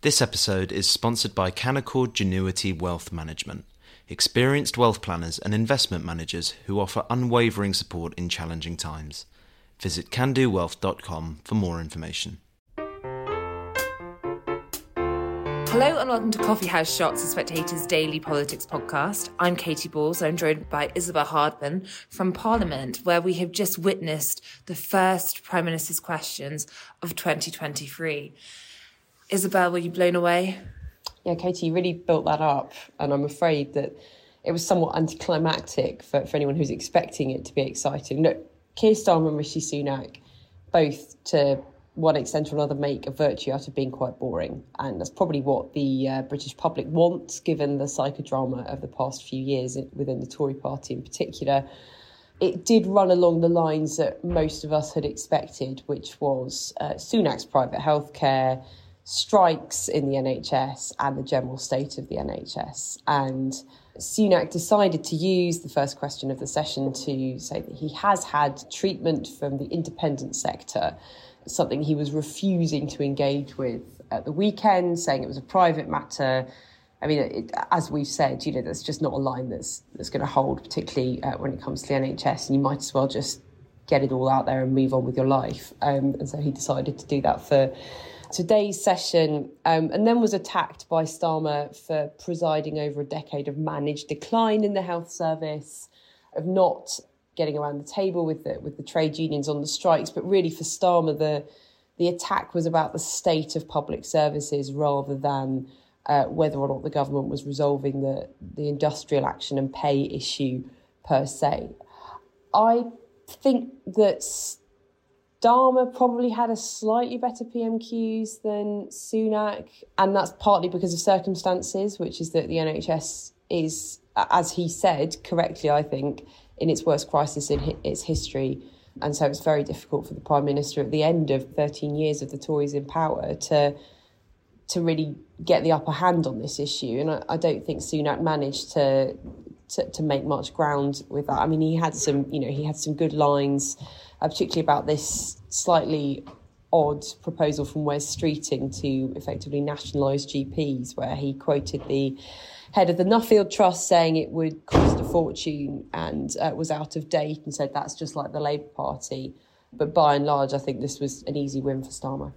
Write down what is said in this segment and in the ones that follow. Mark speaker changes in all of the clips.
Speaker 1: This episode is sponsored by Canaccord Genuity Wealth Management, experienced wealth planners and investment managers who offer unwavering support in challenging times. Visit candowealth.com for more information.
Speaker 2: Hello and welcome to Coffee House Shots, the Spectator's daily politics podcast. I'm Katy Balls. I'm joined by Isabel Hardman from Parliament, where we have just witnessed the first Prime Minister's questions of 2023. Isabel, were you blown away?
Speaker 3: Yeah, Katy, you really built that up, and I'm afraid that it was somewhat anticlimactic for, for anyone who's expecting it to be exciting. Look, Keir Starmer and Rishi Sunak, both to one extent or another, make a virtue out of being quite boring, and that's probably what the uh, British public wants, given the psychodrama of the past few years within the Tory party in particular. It did run along the lines that most of us had expected, which was uh, Sunak's private healthcare strikes in the NHS and the general state of the NHS. And Sunak decided to use the first question of the session to say that he has had treatment from the independent sector, something he was refusing to engage with at the weekend, saying it was a private matter. I mean, it, as we've said, you know, that's just not a line that's that's going to hold, particularly uh, when it comes to the NHS. And you might as well just get it all out there and move on with your life. Um, and so he decided to do that for today's session, um, and then was attacked by Starmer for presiding over a decade of managed decline in the health service, of not getting around the table with the with the trade unions on the strikes, but really for Starmer the the attack was about the state of public services rather than uh, whether or not the government was resolving the the industrial action and pay issue per se. I think that Starmer probably had a slightly better PMQs than Sunak, and that's partly because of circumstances, which is that the NHS is, as he said correctly, I think, in its worst crisis in its history. And so it's very difficult for the Prime Minister at the end of 13 years of the Tories in power to to really get the upper hand on this issue. And I, I don't think Sunak managed to, to, to make much ground with that. I mean, he had some, you know, he had some good lines uh, particularly about this slightly odd proposal from Wes Streeting to effectively nationalise GPs, where he quoted the head of the Nuffield Trust saying it would cost a fortune and uh, was out of date and said that's just like the Labour Party. But by and large, I think this was an easy win for Starmer.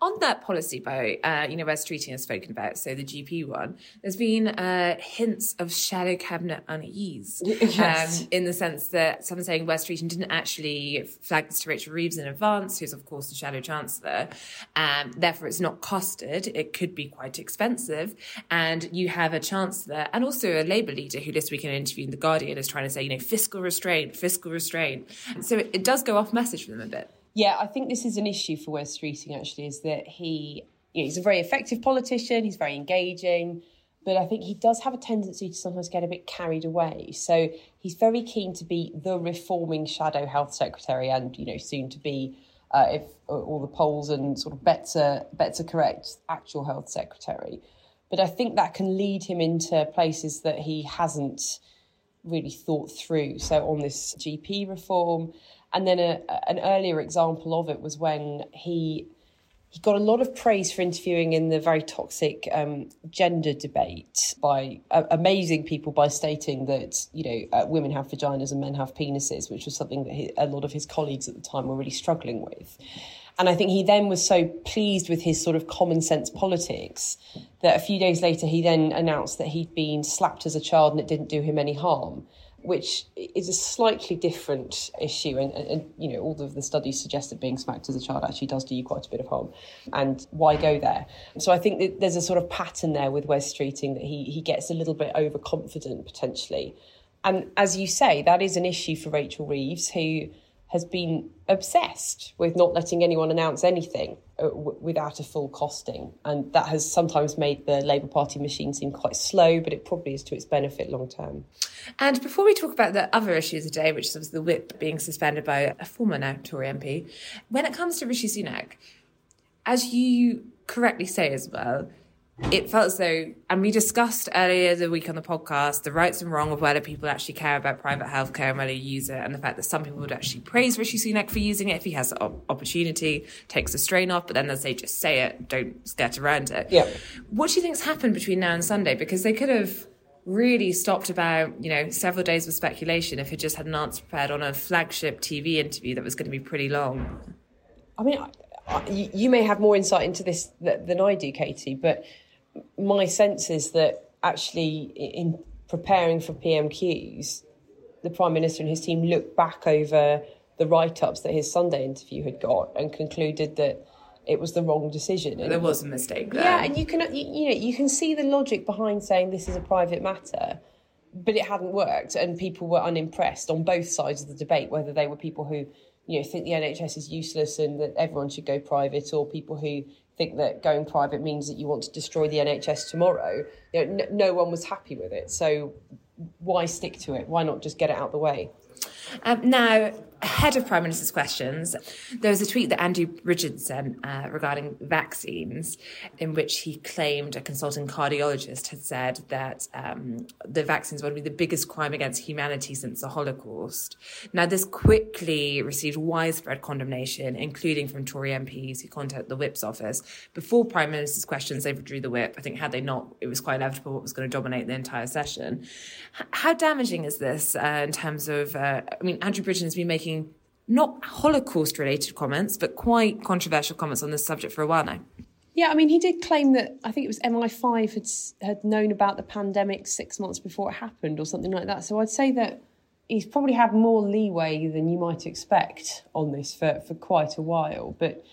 Speaker 2: On that policy vote, uh, you know, where Streeting has spoken about, so the GP one, there's been uh, hints of shadow cabinet unease.
Speaker 3: Yes.
Speaker 2: Um, in the sense that some saying Wes Streeting didn't actually flag this to Rachel Reeves in advance, who's, of course, the shadow chancellor. Um, therefore, it's not costed. It could be quite expensive. And you have a chancellor and also a Labour leader who this week in an interview in The Guardian is trying to say, you know, fiscal restraint, fiscal restraint. So it, it does go off message for a bit.
Speaker 3: Yeah, I think this is an issue for Wes Streeting actually, is that he you know, he's a very effective politician, he's very engaging, but I think he does have a tendency to sometimes get a bit carried away. So he's very keen to be the reforming shadow health secretary and, you know, soon to be uh, if all the polls and sort of bets are correct, actual health secretary. But I think that can lead him into places that he hasn't really thought through. So on this GP reform, and then a, an earlier example of it was when he he got a lot of praise for interviewing in the very toxic um, gender debate by uh, amazing people by stating that you know uh, women have vaginas and men have penises, which was something that he, a lot of his colleagues at the time were really struggling with. And I think he then was so pleased with his sort of common sense politics that a few days later he then announced that he'd been slapped as a child and it didn't do him any harm which is a slightly different issue. And, and, and, you know, all of the studies suggest that being smacked as a child actually does do you quite a bit of harm. And why go there? So I think that there's a sort of pattern there with Wes Streeting that he, he gets a little bit overconfident potentially. And as you say, that is an issue for Rachel Reeves, who has been obsessed with not letting anyone announce anything uh, without a full costing. And that has sometimes made the Labour Party machine seem quite slow, but it probably is to its benefit long term.
Speaker 2: And before we talk about the other issues today, which is the whip being suspended by a former now Tory MP, when it comes to Rishi Sunak, as you correctly say as well, it felt as though, and we discussed earlier the week on the podcast the rights and wrong of whether people actually care about private healthcare and whether you use it, and the fact that some people would actually praise Rishi Sunak for using it if he has the opportunity, takes the strain off, but then they say just say it, don't skirt around it.
Speaker 3: Yeah.
Speaker 2: What do you think's happened between now and Sunday? Because they could have really stopped about you know several days of speculation if he just had an answer prepared on a flagship TV interview that was going to be pretty long.
Speaker 3: I mean, you may have more insight into this than I do, Katy, but my sense is that actually in preparing for PMQs, the Prime Minister and his team looked back over the write ups that his Sunday interview had got and concluded that it was the wrong decision.
Speaker 2: And there was a mistake there.
Speaker 3: Yeah, and you can you, you know you can see the logic behind saying this is a private matter, but it hadn't worked, and people were unimpressed on both sides of the debate. Whether they were people who you know think the NHS is useless and that everyone should go private, or people who think that going private means that you want to destroy the NHS tomorrow. You know, n- no one was happy with it. So why stick to it? Why not just get it out the way?
Speaker 2: Um, now, ahead of Prime Minister's questions, there was a tweet that Andrew sent uh, regarding vaccines, in which he claimed a consulting cardiologist had said that um, the vaccines would be the biggest crime against humanity since the Holocaust. Now, this quickly received widespread condemnation, including from Tory MPs who contacted the Whip's office. Before Prime Minister's questions, they withdrew the Whip. I think had they not, it was quite inevitable what was going to dominate the entire session. H- how damaging is this uh, in terms of, uh, I mean, Andrew has been making not Holocaust related comments, but quite controversial comments on this subject for a while now.
Speaker 3: Yeah, I mean, he did claim that I think it was MI5 had had known about the pandemic six months before it happened, or something like that. So I'd say that he's probably had more leeway than you might expect on this for, for quite a while. But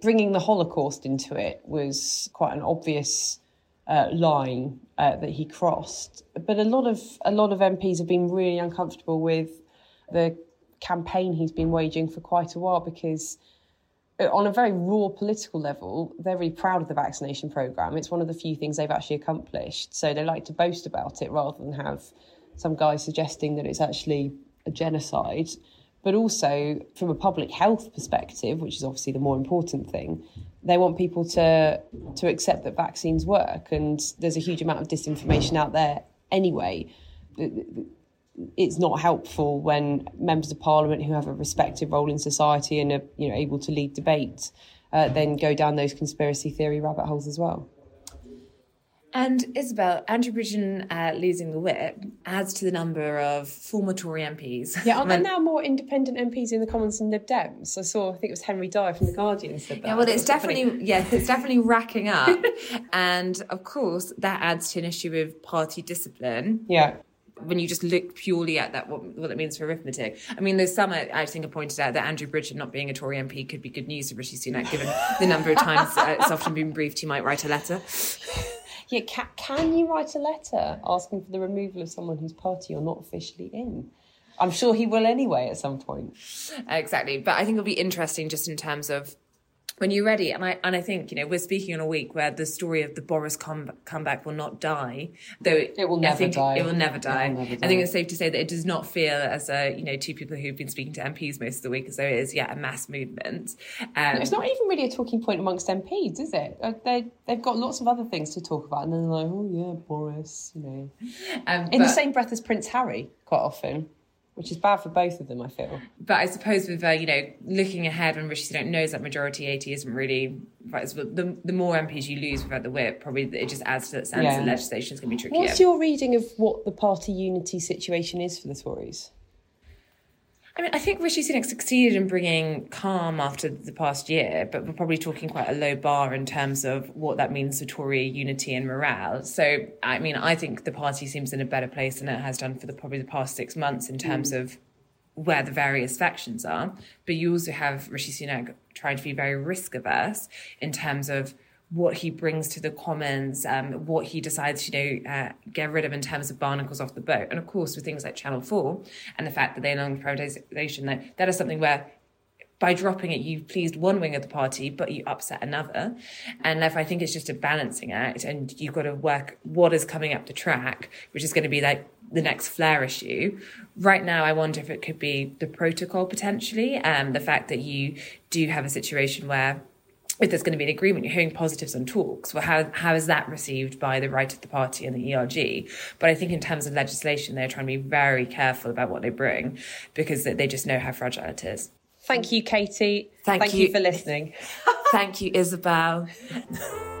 Speaker 3: bringing the Holocaust into it was quite an obvious uh, line uh, that he crossed. But a lot of a lot of MPs have been really uncomfortable with the campaign he's been waging for quite a while because uh, on a very raw political level, they're really proud of the vaccination programme. It's one of the few things they've actually accomplished. So they like to boast about it rather than have some guy suggesting that it's actually a genocide. But also, from a public health perspective, which is obviously the more important thing, they want people to to accept that vaccines work. And there's a huge amount of disinformation out there anyway it's not helpful when members of parliament who have a respected role in society and are you know able to lead debate uh, then go down those conspiracy theory rabbit holes as well.
Speaker 2: And Isabel, Andrew Bridgen uh, losing the whip adds to the number of former Tory MPs.
Speaker 3: Yeah, are there now more independent MPs in the Commons than Lib Dems? I saw, I think it was Henry Dyer from The Guardian said that.
Speaker 2: Yeah, well, it's definitely, yes, it's definitely racking up. and of course, that adds to an issue with party discipline.
Speaker 3: Yeah
Speaker 2: when you just look purely at that, what, what it means for arithmetic. I mean, there's some, I, think, I pointed out that Andrew Bridgen not being a Tory MP could be good news for Rishi Sunak, given the number of times uh, it's often been briefed he might write a letter.
Speaker 3: Yeah, can, can you write a letter asking for the removal of someone whose party you're not officially in? I'm sure he will anyway at some point.
Speaker 2: exactly. But I think it'll be interesting just in terms of when you're ready. And I and I think you know we're speaking on a week where the story of the Boris come, comeback will not die, though
Speaker 3: it will never die.
Speaker 2: It will never die. Will never die. I think it's safe to say that it does not feel as a you know two people who've been speaking to MPs most of the week as though it is yet a mass movement.
Speaker 3: Um, it's not even really a talking point amongst MPs, is it? Uh, they they've got lots of other things to talk about, and then they're like, oh yeah, Boris, you know, um, in but, the same breath as Prince Harry, quite often which is bad for both of them, I feel.
Speaker 2: But I suppose with uh, you know looking ahead when Rishi Sunak knows that majority eighty isn't really right, so the the more MPs you lose without the whip, probably it just adds to that sense yeah. that legislation is going to be trickier.
Speaker 3: What's your reading of what the party unity situation is for the Tories?
Speaker 2: I mean, I think Rishi Sunak succeeded in bringing calm after the past year, but we're probably talking quite a low bar in terms of what that means for Tory unity and morale. So, I mean, I think the party seems in a better place than it has done for the, probably the past six months in terms mm. of where the various factions are. But you also have Rishi Sunak trying to be very risk averse in terms of what he brings to the Commons, um, what he decides to you know, uh, get rid of in terms of barnacles off the boat. And of course, with things like Channel 4 and the fact that they are announced privatisation, that, that is something where by dropping it, you've pleased one wing of the party, but you upset another. And therefore, I think it's just a balancing act, and you've got to work what is coming up the track, which is going to be like the next flare issue. Right now, I wonder if it could be the protocol potentially, and um, the fact that you do have a situation where if there's going to be an agreement, you're hearing positives on talks. Well, how, how is that received by the right of the party and the ERG? But I think in terms of legislation, they're trying to be very careful about what they bring because they just know how fragile it is.
Speaker 3: Thank you, Katy.
Speaker 2: Thank,
Speaker 3: Thank you. you for listening.
Speaker 2: Thank you, Isabel.